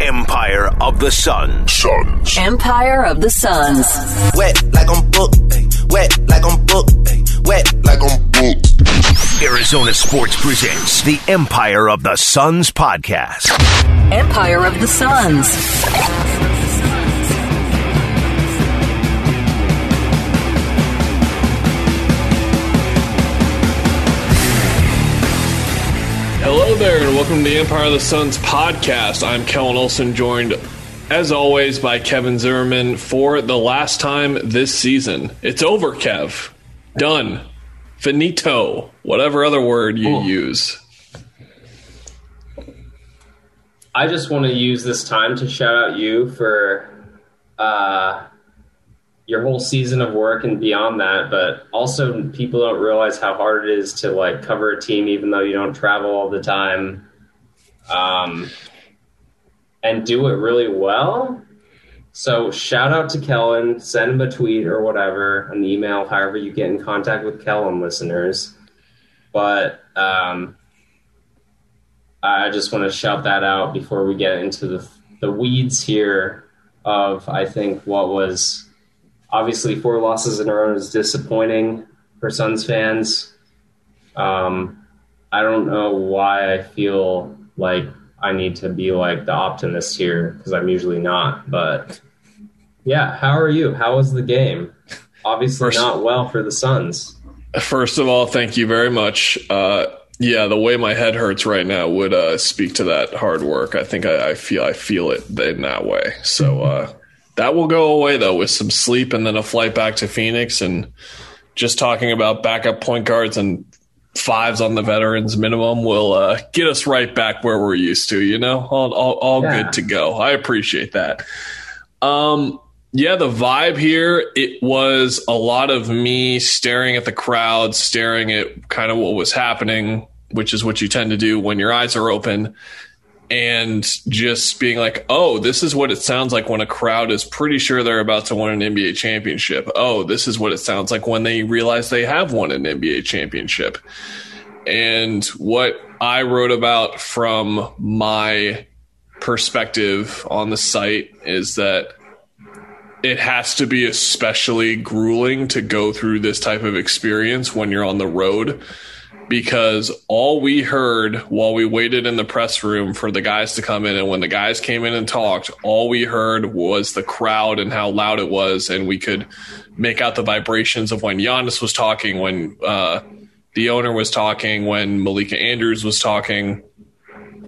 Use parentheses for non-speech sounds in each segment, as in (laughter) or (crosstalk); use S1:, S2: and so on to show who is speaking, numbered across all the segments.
S1: Empire of the Sun.
S2: Suns.
S3: Empire of the Suns.
S4: Wet like I'm booked. Wet like I'm booked. Wet like I'm booked.
S1: Arizona Sports presents the Empire of the Suns podcast.
S3: Empire of the Suns.
S5: Welcome to the Empire of the Suns podcast. I'm Kellen Olson, joined as always by Kevin Zimmerman for the last time this season. It's over, Kev. Done. Finito. Whatever other word you use.
S6: I just want to use this time to shout out you for uh, your whole season of work and beyond that. But also, people don't realize how hard it is to like cover a team, even though you don't travel all the time, um, and do it really well. So, shout out to Kellen. Send him a tweet or whatever, an email, however you get in contact with Kellen listeners. But um, I just want to shout that out before we get into the the weeds here of I think what was obviously four losses in a row is disappointing for Suns fans. Um, I don't know why I feel like I need to be like the optimist here because I'm usually not. But yeah, how are you? How was the game? Obviously
S5: First-
S6: not well for the Suns.
S5: First of all, thank you very much. Uh, yeah, the way my head hurts right now would uh, speak to that hard work. I think I, I feel I feel it in that way. So uh, that will go away though with some sleep and then a flight back to Phoenix and just talking about backup point guards and fives on the veterans minimum will uh, get us right back where we're used to. You know, all all, all
S6: Yeah.
S5: good to go. I appreciate that. Um, yeah, the vibe here, it was a lot of me staring at the crowd, staring at kind of what was happening, which is what you tend to do when your eyes are open, and just being like, oh, this is what it sounds like when a crowd is pretty sure they're about to win an NBA championship. Oh, this is what it sounds like when they realize they have won an NBA championship. And what I wrote about from my perspective on the site is that it has to be especially grueling to go through this type of experience when you're on the road because all we heard while we waited in the press room for the guys to come in and when the guys came in and talked all we heard was the crowd and how loud it was and we could make out the vibrations of when Giannis was talking when uh, the owner was talking when Malika Andrews was talking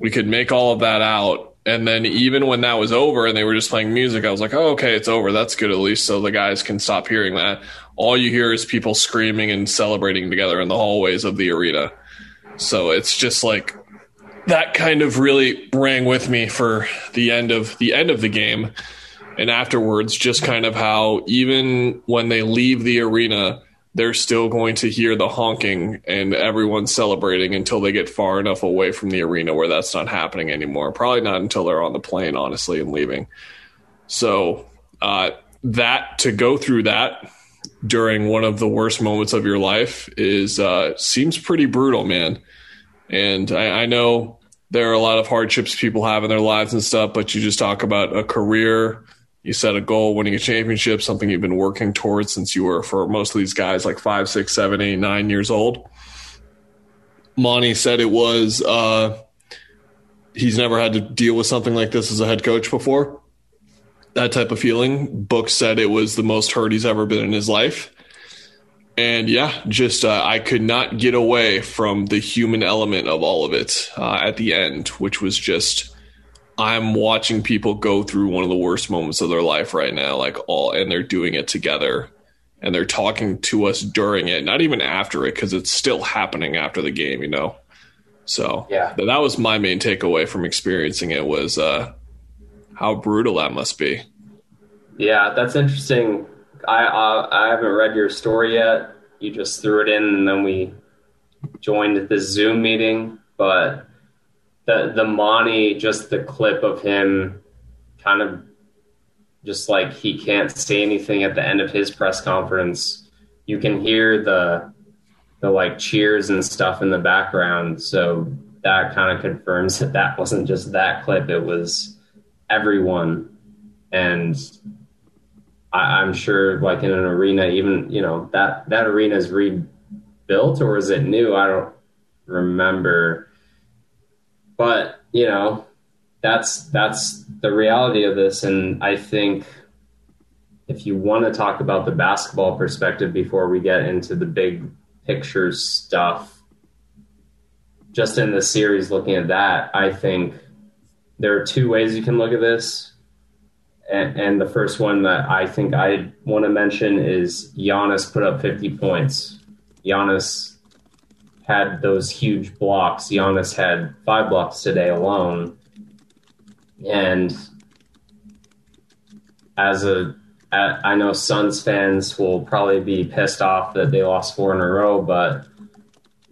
S5: we could make all of that out. And then even when that was over and they were just playing music, I was like, oh, okay, it's over. That's good at least. So the guys can stop hearing that. All you hear is people screaming and celebrating together in the hallways of the arena. So it's just like that kind of really rang with me for the end of the end of the game. And afterwards, just kind of how even when they leave the arena, they're still going to hear the honking and everyone celebrating until they get far enough away from the arena where that's not happening anymore. Probably not until they're on the plane, honestly, and leaving. So uh, that to go through that during one of the worst moments of your life is uh, seems pretty brutal, man. And I, I know there are a lot of hardships people have in their lives and stuff, but you just talk about a career you set a goal, winning a championship, something you've been working towards since you were for most of these guys like five, six, seven, eight, nine years old. Monty said it was uh, he's never had to deal with something like this as a head coach before. That type of feeling. Book said it was the most hurt he's ever been in his life. And yeah, just uh, I could not get away from the human element of all of it uh, at the end, which was just I'm watching people go through one of the worst moments of their life right now, like all, and they're doing it together, and they're talking to us during it, not even after it, because it's still happening after the game, you know. So
S6: Yeah.
S5: that was my main takeaway from experiencing it was uh, how brutal that must be.
S6: Yeah, that's interesting. I uh, I haven't read your story yet. You just threw it in, and then we joined the Zoom meeting. But the the Monty, just the clip of him, kind of just like he can't say anything at the end of his press conference. You can hear the the like cheers and stuff in the background. So that kind of confirms that that wasn't just that clip. It was everyone, and I, am sure like in an arena, even you know that that arena is rebuilt or is it new? I don't remember, but you know that's that's the reality of this, and I think if you want to talk about the basketball perspective before we get into the big picture stuff, just in the series, looking at that, I think there are two ways you can look at this and, and the first one that I think I want to mention is Giannis put up 50 points. Giannis had those huge blocks. Giannis had five blocks today alone. And as a, I know Suns fans will probably be pissed off that they lost four in a row, but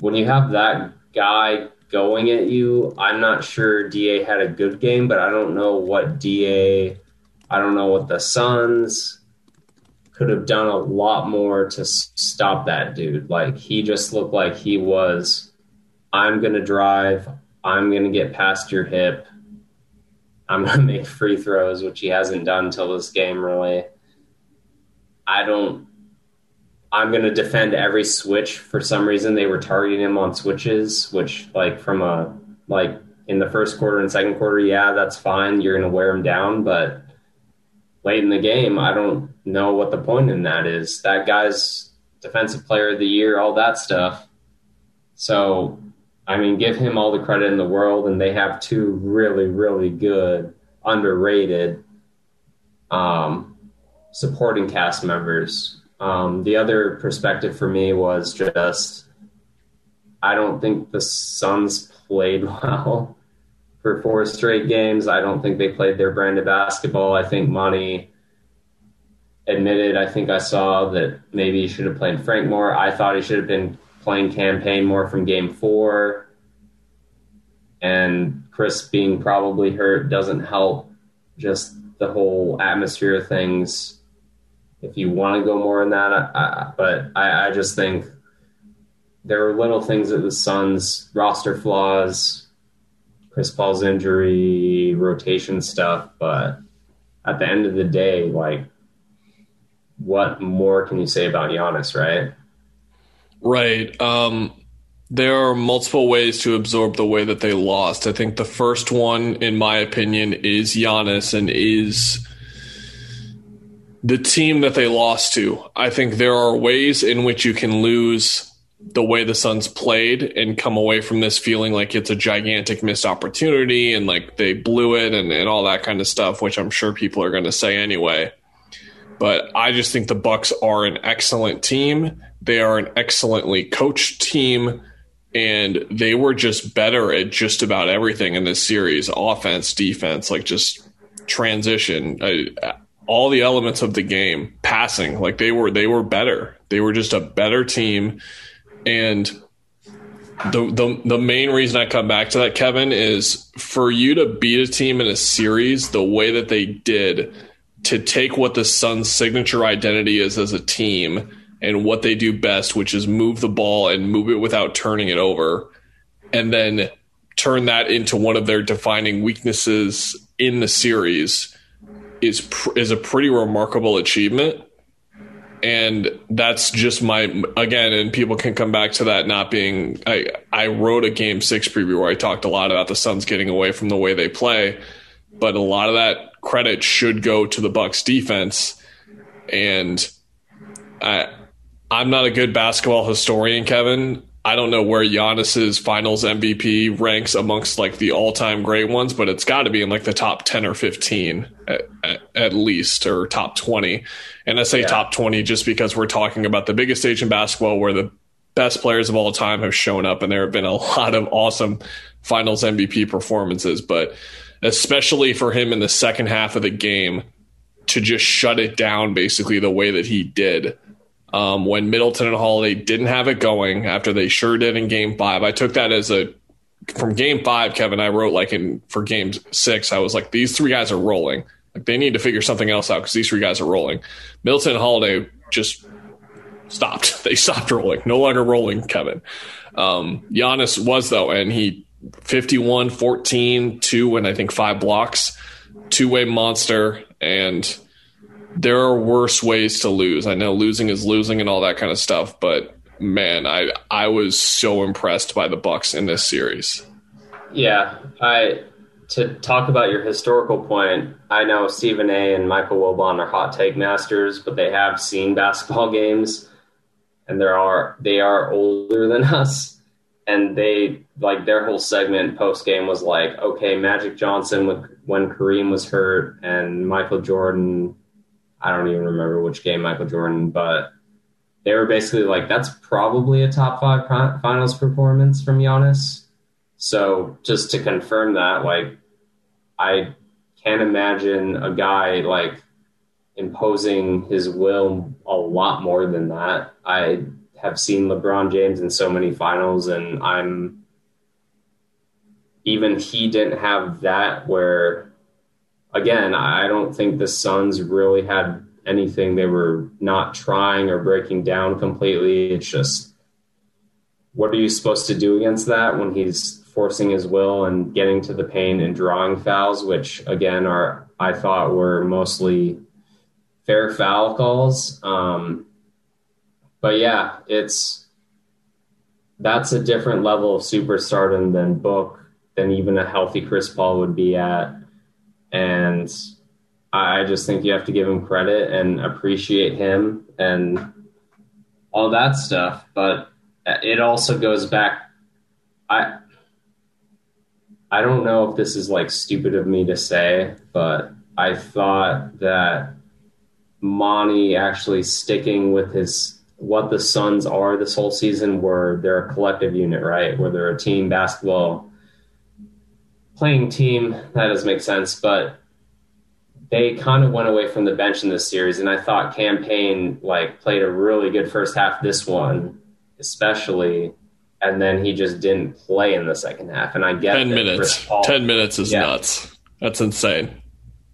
S6: when you have that guy going at you, I'm not sure DA had a good game, but I don't know what DA I don't know what the Suns could have done a lot more to stop that dude. Like he just looked like he was I'm going to drive, I'm going to get past your hip. I'm going (laughs) to make free throws, which he hasn't done till this game really. I don't I'm going to defend every switch. For some reason, they were targeting him on switches, which, like, from a like in the first quarter and second quarter, yeah, that's fine. You're going to wear him down, but late in the game, I don't know what the point in that is. That guy's defensive player of the year, all that stuff. So, I mean, give him all the credit in the world, and they have two really, really good, underrated um, supporting cast members. Um, the other perspective for me was just I don't think the Suns played (laughs) well for four straight games. I don't think they played their brand of basketball. I think Monty admitted, I think I saw that maybe he should have played Frank more. I thought he should have been playing Cam Payne more from game four. And Chris being probably hurt doesn't help just the whole atmosphere of things. If you want to go more in that, I, but I, I just think there were little things that the Suns roster flaws, Chris Paul's injury, rotation stuff, but at the end of the day, like, what more can you say about Giannis, right?
S5: Right. Um, there are multiple ways to absorb the way that they lost. I think the first one, in my opinion, is Giannis and is the team that they lost to. I think there are ways in which you can lose the way the Suns played and come away from this feeling like it's a gigantic missed opportunity and like they blew it and, and all that kind of stuff, which I'm sure people are going to say anyway. But I just think the Bucks are an excellent team. They are an excellently coached team, and they were just better at just about everything in this series: offense, defense, like just transition, uh, all the elements of the game, passing. Like they were, they were better. They were just a better team and the, the the main reason I come back to that, Kevin, is for you to beat a team in a series the way that they did, to take what the Suns' signature identity is as a team and what they do best, which is move the ball and move it without turning it over, and then turn that into one of their defining weaknesses in the series, is pr- is a pretty remarkable achievement. And that's just my again and people can come back to that not being i i wrote a game six preview where i talked a lot about the suns getting away from the way they play but a lot of that credit should go to the bucks defense and i i'm not a good basketball historian kevin I don't know where Giannis's Finals MVP ranks amongst like the all-time great ones, but it's got to be in like the top ten or fifteen at, at, at least, or top twenty. And I say yeah. top twenty just because we're talking about the biggest stage in basketball, where the best players of all time have shown up, and there have been a (laughs) lot of awesome Finals MVP performances. But especially for him in the second half of the game to just shut it down, basically the way that he did um, when Middleton and Holiday didn't have it going after they sure did in game five. I took that as a from game five, Kevin. I wrote like in for game six, I was like, these three guys are rolling. Like they need to figure something else out because these three guys are rolling. Middleton and Holiday just stopped. (laughs) They stopped rolling. No longer rolling, Kevin. Um, Giannis was though, and he 51, 14, two, and I think five blocks. two way monster, and there are worse ways to lose. I know losing is losing and all that kind of stuff, but man, I I was so impressed by the Bucks in this series.
S6: Yeah, I to talk about your historical point. I know Stephen A. and Michael Wilbon are hot take masters, but they have seen basketball (laughs) games, and there are they are older than (laughs) us, and they like their whole segment post game was like, okay, Magic Johnson with when Kareem was hurt and Michael Jordan. I don't even remember which game Michael Jordan, but they were basically like, that's probably a top five finals performance from Giannis. So just to confirm that, like, I can't imagine a guy like imposing his will a lot more than that. I have seen LeBron James in so many finals, and I'm even he didn't have that where again, I don't think the Suns really had anything they were not trying or breaking down completely. It's just what are you supposed to do against that when he's forcing his will and getting to the paint and drawing fouls, which again are I thought were mostly fair foul calls. Um, but yeah, it's that's a different level of superstardom than Book than even a healthy Chris Paul would be at, and I just think you have to give him credit and appreciate him and all that stuff. But it also goes back. I I don't know if this is like stupid of me to say, but I thought that Monty actually sticking with his what the Suns are this whole season, where they're a collective unit, right? Where they're a team basketball playing team. That does make sense, but they kind of went away from the bench in this series, and I thought Cam Payne like played a really good first half. This one, especially, and then he just didn't play in the second half. And I get
S5: ten minutes. Paul, ten minutes is yeah, nuts. That's insane.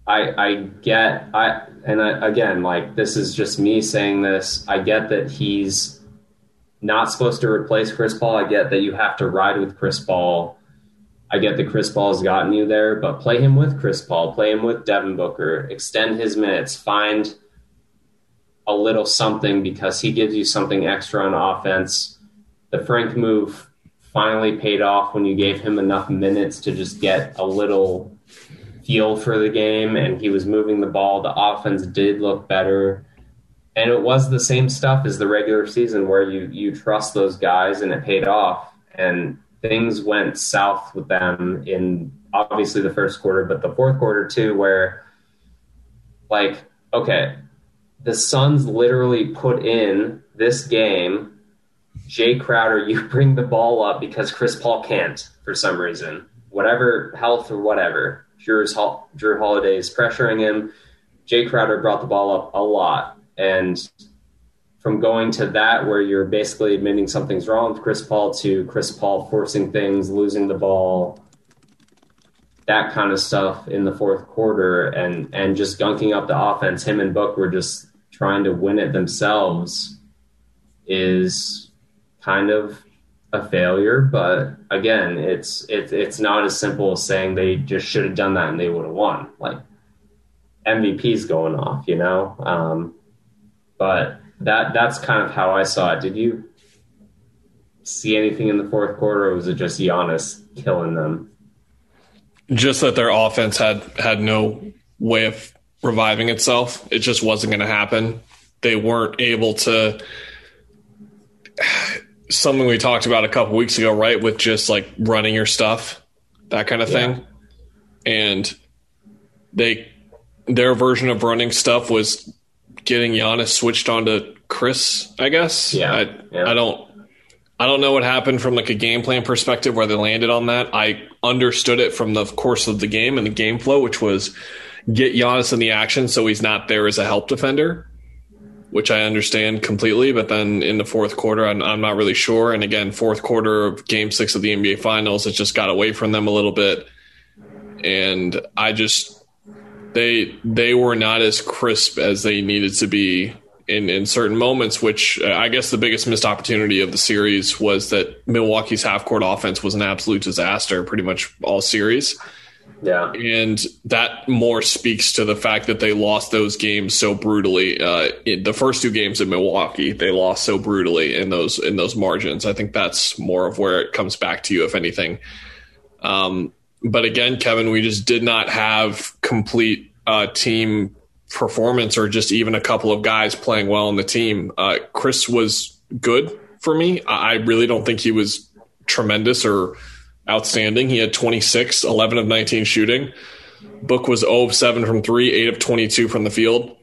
S6: I I get I and I, again like this is just me saying this. I get that he's not supposed to replace Chris Paul. I get that you have to ride with Chris Paul I get that Chris Paul has gotten you there, but play him with Chris Paul, play him with Devin Booker, extend his minutes, find a little something because he gives you something extra on offense. The Frank move finally paid off when you gave him enough minutes to just get a little feel for the game and he was moving the ball. The offense did look better. And it was the same stuff as the regular season where you you trust those guys and it paid off. And things went south with them in obviously the first quarter, but the fourth quarter too, where like, okay, the Suns literally put in this game. Jae Crowder, (laughs) you bring the ball up because Chris Paul can't for some reason, whatever health or whatever. Jrue's, Holiday is pressuring him. Jae Crowder brought the ball up a lot, and from going to that where you're basically admitting something's wrong with Chris Paul to Chris Paul forcing things, losing the ball, that kind of stuff in the fourth quarter and and just gunking up the offense. Him and Book were just trying to win it themselves is kind of a failure. But again, it's it's it's not as simple as saying they just should have done that and they would have won. Like MVP's going off, you know. Um, but that that's kind of how I saw it. Did you see anything in the fourth quarter, or was it just Giannis killing them?
S5: Just that their offense had had no way of reviving itself. It just wasn't going to happen. They weren't able to. Something we talked about a couple weeks ago, right? With just like running your stuff, that kind of thing, yeah. and they their version of running stuff was getting Giannis switched on to Chris, I guess.
S6: Yeah.
S5: I, yeah. I don't I don't know what happened from like a game plan perspective where they landed on that. I understood it from the course of the game and the game flow, which was get Giannis in the action so he's not there as a help defender, which I understand completely. But then in the fourth quarter, I'm, I'm not really sure. And again, fourth quarter of game six of the NBA Finals, it just got away from them a little bit. And I just they they were not as crisp as they needed to be in in certain moments. Which uh, I guess the biggest missed opportunity of the series was that Milwaukee's half court offense was an absolute disaster, pretty much all series.
S6: Yeah.
S5: And that more speaks to the fact that they lost those games so brutally. Uh, the first two games in Milwaukee, they lost so brutally in those in those margins. I think that's more of where it comes back to you, if anything. Um, but again, Kevin, we just did not have complete uh, team performance, or just even a couple of guys playing well in the team. Uh, Chris was good for me. I really don't think he was tremendous or outstanding. He had 26, 11 of 19 shooting. Book was 0 of 7 from 3, 8 of 22 from the field.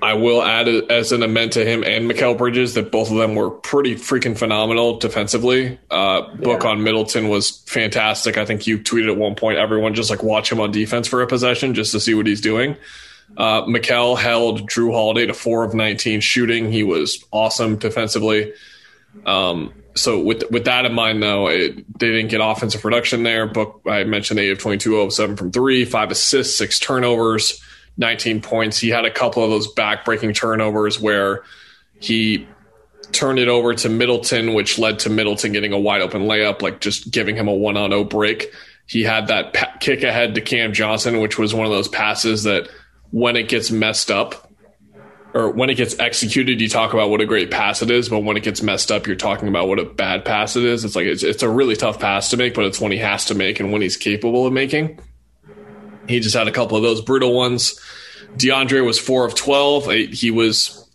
S5: I will add as an amend to him and Mikal Bridges that both of them were pretty freaking phenomenal defensively. Uh, Book yeah. on Middleton was fantastic. I think you tweeted at one point, everyone just like watch him on defense for a possession just to see what he's doing. Uh, Mikal held Jrue Holiday to 4 of 19 shooting. He was awesome defensively. Um, so with with that in mind, though, it, they didn't get offensive production there. Book I mentioned they have 22 of 7 from three, five assists, six turnovers, 19 points. He had a couple of those back breaking turnovers where he turned it over to Middleton, which led to Middleton getting a wide open layup, like just giving him a one on zero break. He had that pa- kick ahead to Cam Johnson, which was one of those passes that when it gets messed up, or when it gets executed, you talk about what a great pass it is, but when it gets messed up, you're talking about what a bad pass it is. It's like it's, it's a really tough pass to make, but it's one he has to make and when he's capable of making. He just had a couple of those brutal ones. DeAndre was four of twelve. He was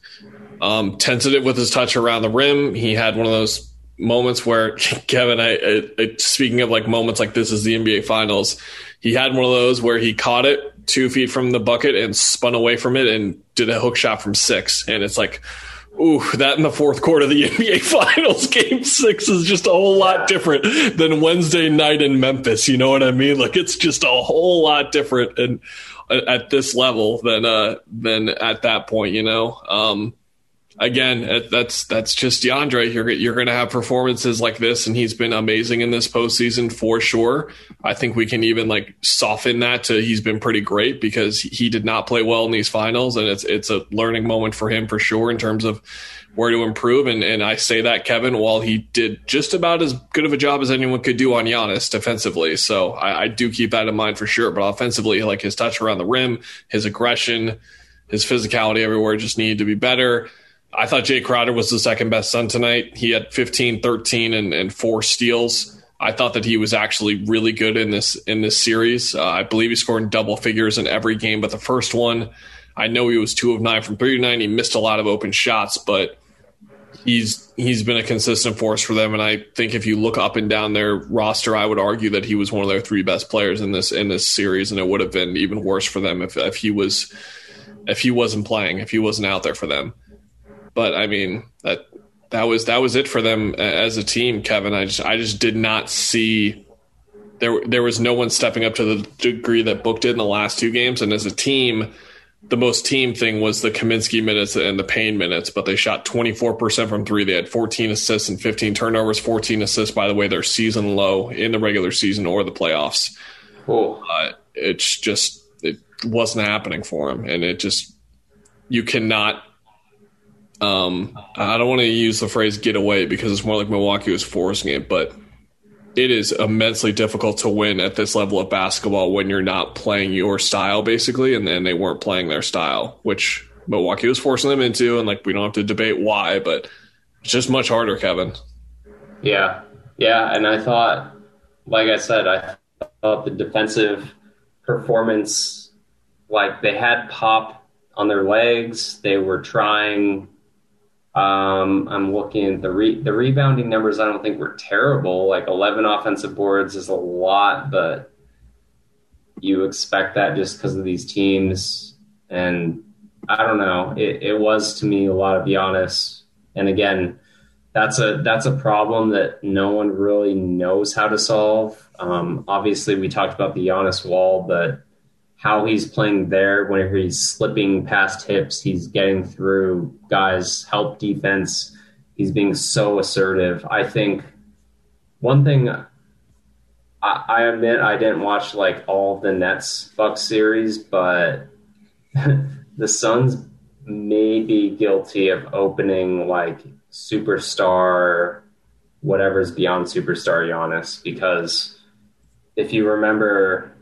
S5: um, tentative with his touch around the rim. He had one of those moments where (laughs) Kevin, I, I, I, speaking of like moments like this is the NBA Finals, he had one of those where he caught it two feet from the bucket and spun away from it and did a hook shot from six. And it's like, ooh, that in the fourth quarter of the (laughs) NBA Finals, game six is just a whole lot different than Wednesday night in Memphis. You know what I mean? Like it's just a whole lot different and uh, at this level than uh than at that point. You know. Um, again, uh, that's that's just DeAndre. You're you're going to have performances like this, and he's been amazing in this postseason for sure. I think we can even like soften that to he's been pretty great because he did not play well in these finals, and it's it's a learning moment for him for sure in terms of where to improve. And and I say that Kevin, while he did just about as good of a job as anyone could do on Giannis defensively, so I, I do keep that in mind for sure. But offensively, like his touch around the rim, his aggression. His physicality everywhere just needed to be better I thought Jae Crowder was the second best Sun tonight. He had 15, 13, and, and four steals. I thought that he was actually really good in this in this series. Uh, I believe he scored in double figures in every game, but the first one, I know he was two of nine from three to nine. He missed a lot of open shots, but he's he's been a consistent force for them. And I think if you look up and down their roster, I would argue that he was one of their three best players in this in this series, and it would have been even worse for them if if he was if he wasn't playing, if he wasn't out there for them. But I mean that that was that was it for them as a team, Kevin. I just I just did not see there there was no one stepping up to the degree that Book did in the last two games, and as a team. The most team thing was the Kaminsky minutes and the Payne minutes, but they shot 24% from three. They had 14 assists and 15 turnovers. 14 assists, by the way, their season low in the regular season or the playoffs.
S6: Cool.
S5: Uh, it's just it wasn't happening for him, and it just you cannot um, I don't want to use the phrase get away because it's more like Milwaukee was forcing it, but it is immensely difficult to win at this level of basketball when you're not playing your style, basically, and then they weren't playing their style, which Milwaukee was forcing them into, and like we don't have to debate why, but it's just much harder, Kevin.
S6: Yeah, yeah, and I thought, like I said, I thought the defensive performance, like they had pop on their legs, they were trying um, I'm looking at the re- the rebounding numbers. I don't think were terrible. Like 11 offensive boards is a lot, but you expect that just because of these teams. And I don't know. It, it was to me a lot of Giannis. And again, that's a that's a problem that no one really knows how to solve. Um, obviously, we talked about the Giannis wall, but how he's playing there whenever he's slipping past hips, he's getting through guys, help defense. He's being so assertive. I think one thing I, I admit I didn't watch like all the Nets Bucks series, but (laughs) the Suns may be guilty of opening like superstar, whatever's beyond superstar Giannis, because if you remember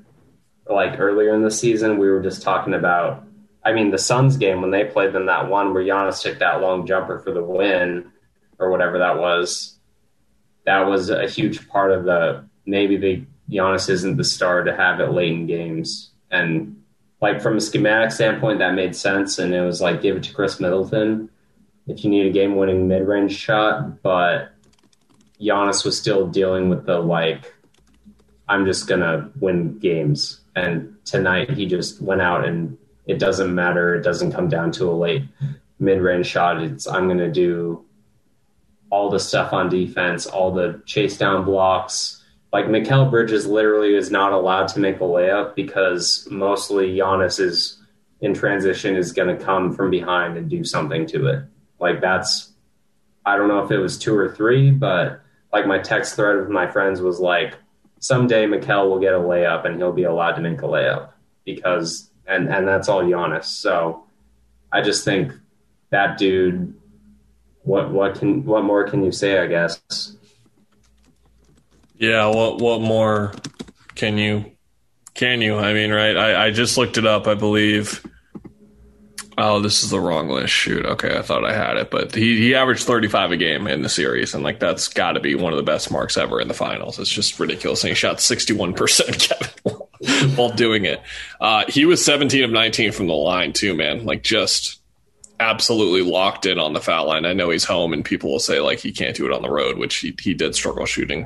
S6: like earlier in the season, we were just talking about. I mean, the Suns game when they played them that one where Giannis took that long jumper for the win, or whatever that was. That was a huge part of the maybe the Giannis isn't the star to have it late in games, and like from a schematic standpoint, that made sense, and it was like give it to Khris Middleton if you need a game-winning mid-range shot, but Giannis was still dealing with the like I'm just gonna win games. And tonight he just went out and it doesn't matter. It doesn't come down to a late mid range shot. It's I'm gonna do all the stuff on defense, all the chase down blocks. Like Mikal Bridges literally is not allowed to make a layup because mostly Giannis is in transition is gonna come from behind and do something to it. Like that's I don't know if it was two or three, but like my text thread with my friends was like someday Mikal will get a layup and he'll be allowed to make a layup because and and that's all Giannis. So I just think that dude. What what can what more can you say? I guess.
S5: Yeah. What what more can you can you? I mean, right? I, I just looked it up. I believe Oh, this is the wrong list. Shoot. Okay, I thought I had it, but he he averaged 35 a game in the series, and like that's got to be one of the best marks ever in the finals. It's just ridiculous. And he shot 61 percent, (laughs) Kevin, while doing it. Uh, he was 17 of 19 from the line too, man. Like just absolutely locked in on the foul line. I know he's home, and people will say like he can't do it on the road, which he he did struggle shooting.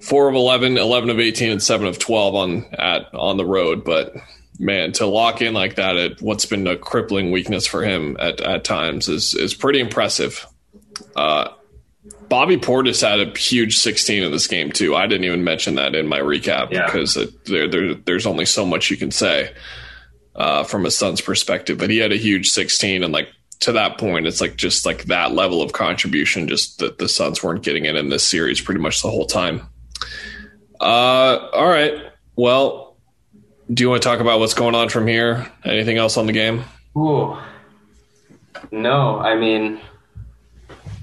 S5: Four of 11, 11 of 18, and seven of 12 on at on the road, but man, to lock in like that at what's been a crippling weakness for him at, at times is is pretty impressive. Uh, Bobby Portis had a huge 16 in this game too. I didn't even mention that in my recap yeah. because it, there, there, there's only so much you can say uh, from a Suns perspective. But he had a huge 16, and like to that point, it's like just like that level of contribution, just that the Suns weren't getting it in this series pretty much the whole time. Uh, all right, well, do you want to talk about what's going on from here? Anything else on the game?
S6: Ooh. No, I mean,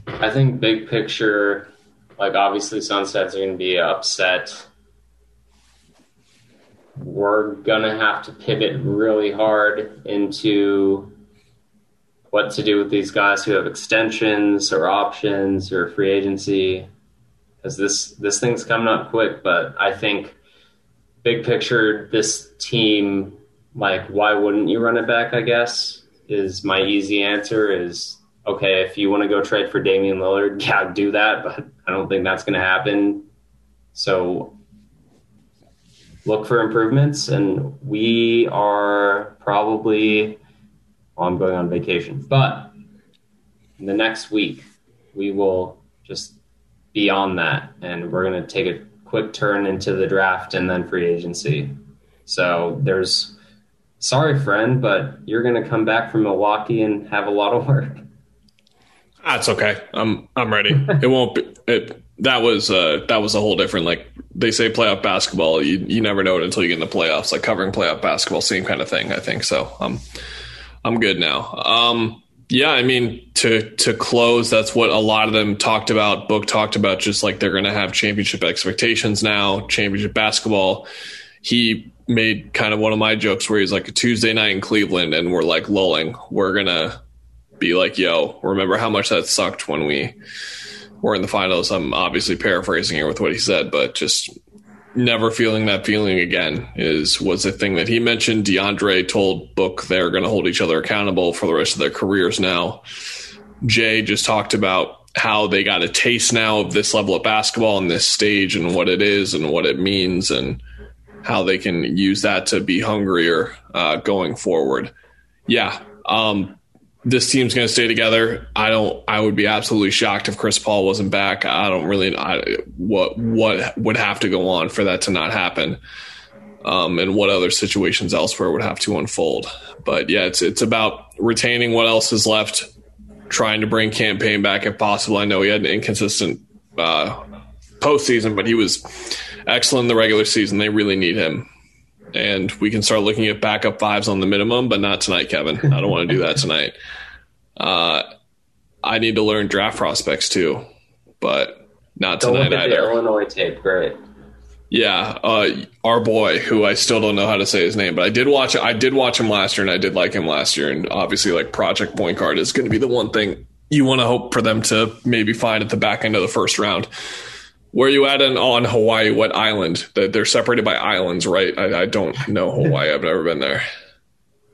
S6: I think big picture, like obviously Sunsets are going to be upset. We're going to have to pivot really hard into what to do with these guys who have extensions or options or free agency because this this thing's coming up quick. But I think big picture, this team, like, why wouldn't you run it back? I guess is my easy answer. Is okay if you want to go trade for Damian Lillard, (laughs) yeah, do that. But I don't think that's going to happen. So look for improvements, and we are probably. Well, I'm going on vacation, but the next week we will just be on that, and we're going to take it quick turn into the draft and then free agency. So there's sorry friend, but you're going to come back from Milwaukee and have a lot of work.
S5: That's okay. I'm I'm ready. (laughs) it won't be it that was uh that was a whole different like they say playoff basketball you you never know it until you get in the playoffs like covering playoff basketball same kind of thing I think so I'm I'm good now um yeah, I mean to to close, that's what a lot of them talked about. Book talked about just like they're going to have championship expectations now, championship basketball. He made kind of one of my jokes where he's like a Tuesday night in Cleveland, and we're like lulling. We're gonna be like, "Yo, remember how much that sucked when we were in the finals?" I'm obviously paraphrasing here with what he said, but just never feeling that feeling again is was a thing that he mentioned. DeAndre told Book they're going to hold each other accountable for the rest of their careers now. Jae just talked about how they got a taste now of this level of basketball and this stage and what it is and what it means and how they can use that to be hungrier uh, going forward. Yeah, um, this team's going to stay together. I don't. I would be absolutely shocked if Chris Paul wasn't back. I don't really. I, what what would have to go on for that to not happen, um, and what other situations elsewhere would have to unfold. But yeah, it's it's about retaining what else is left, trying to bring Cam Payne back if possible. I know he had an inconsistent uh, postseason, but he was excellent in the regular season. They really need him and we can start looking at backup fives on the minimum, but not tonight, Kevin. I don't want to do that (laughs) tonight. Uh, I need to learn draft prospects too, but not
S6: don't
S5: tonight either.
S6: The Illinois tape, great.
S5: Yeah, uh, our boy, who I still don't know how to say his name, but I did watch. I did watch him last year, and I did like him last year. And obviously, like Project Point Guard is going to be the one thing you want to hope for them to maybe find at the back end of the first round. Where are you at in, on Hawaii? What island? They're separated by islands, right? I, I don't know Hawaii. I've never been there.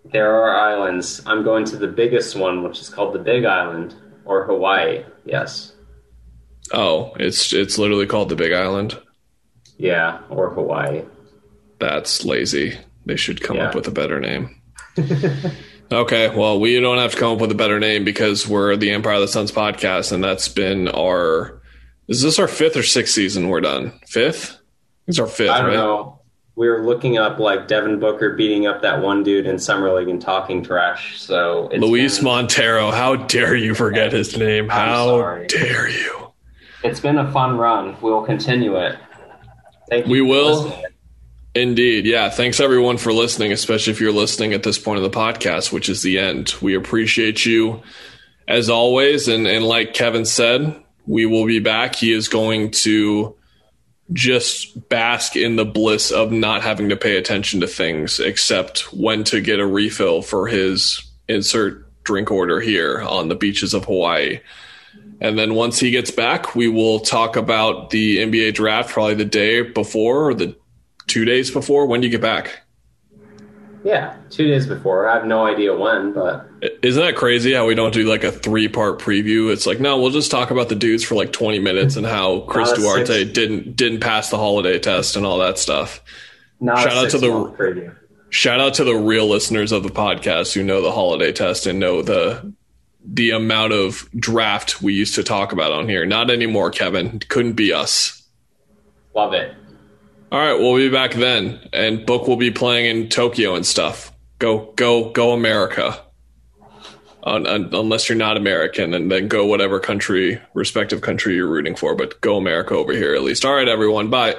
S6: There are islands. I'm going to the biggest one, which is called the Big Island or Hawaii. Yes.
S5: Oh, it's it's literally called the Big Island.
S6: Yeah, or Hawaii.
S5: That's lazy. They should come
S6: Yeah.
S5: up with a better name. (laughs) okay, well, we don't have to come up with a better name because we're the Empire of the Suns podcast, and that's been our. Is this our fifth or sixth season? We're done. Fifth. It's our fifth,
S6: I don't
S5: right?
S6: know. We were looking up like Devin Booker beating up that one dude in summer league and talking trash. So it's
S5: Luis
S6: been,
S5: Montero. How dare you forget his name? How dare you?
S6: it's been a fun run. We will continue it. Thank you.
S5: We will.
S6: listening.
S5: Indeed. Yeah. Thanks everyone for listening, especially if you're listening at this point of the podcast, which is the end. We appreciate you as always. And, and like Kevin said, we will be back. He is going to just bask in the bliss of not having to pay attention to things except when to get a refill for his insert drink order here on the beaches of Hawaii. And then once he gets back, we will talk about the NBA draft probably the day before or the two days before. When do you get back?
S6: Yeah, two days before. I have no idea when, but
S5: Isn't that crazy how we don't do like a three part preview? It's like, no, we'll just talk about the dudes for like 20 minutes and how (laughs) Chris Duarte
S6: six-
S5: didn't didn't pass the holiday test and all that stuff.
S6: not
S5: Shout
S6: a
S5: out to the-
S6: preview.
S5: Shout out to the real listeners of the podcast who know the holiday test and know the the amount of draft we used to talk about on here. Not anymore, Kevin. Couldn't be us.
S6: Love it.
S5: All right, we'll be back then, and Book will be playing in Tokyo and stuff. Go, go, go, America! Un- un- unless you're not American, and then go whatever country, respective country you're rooting for. But go America over here at least. All right, everyone. Bye.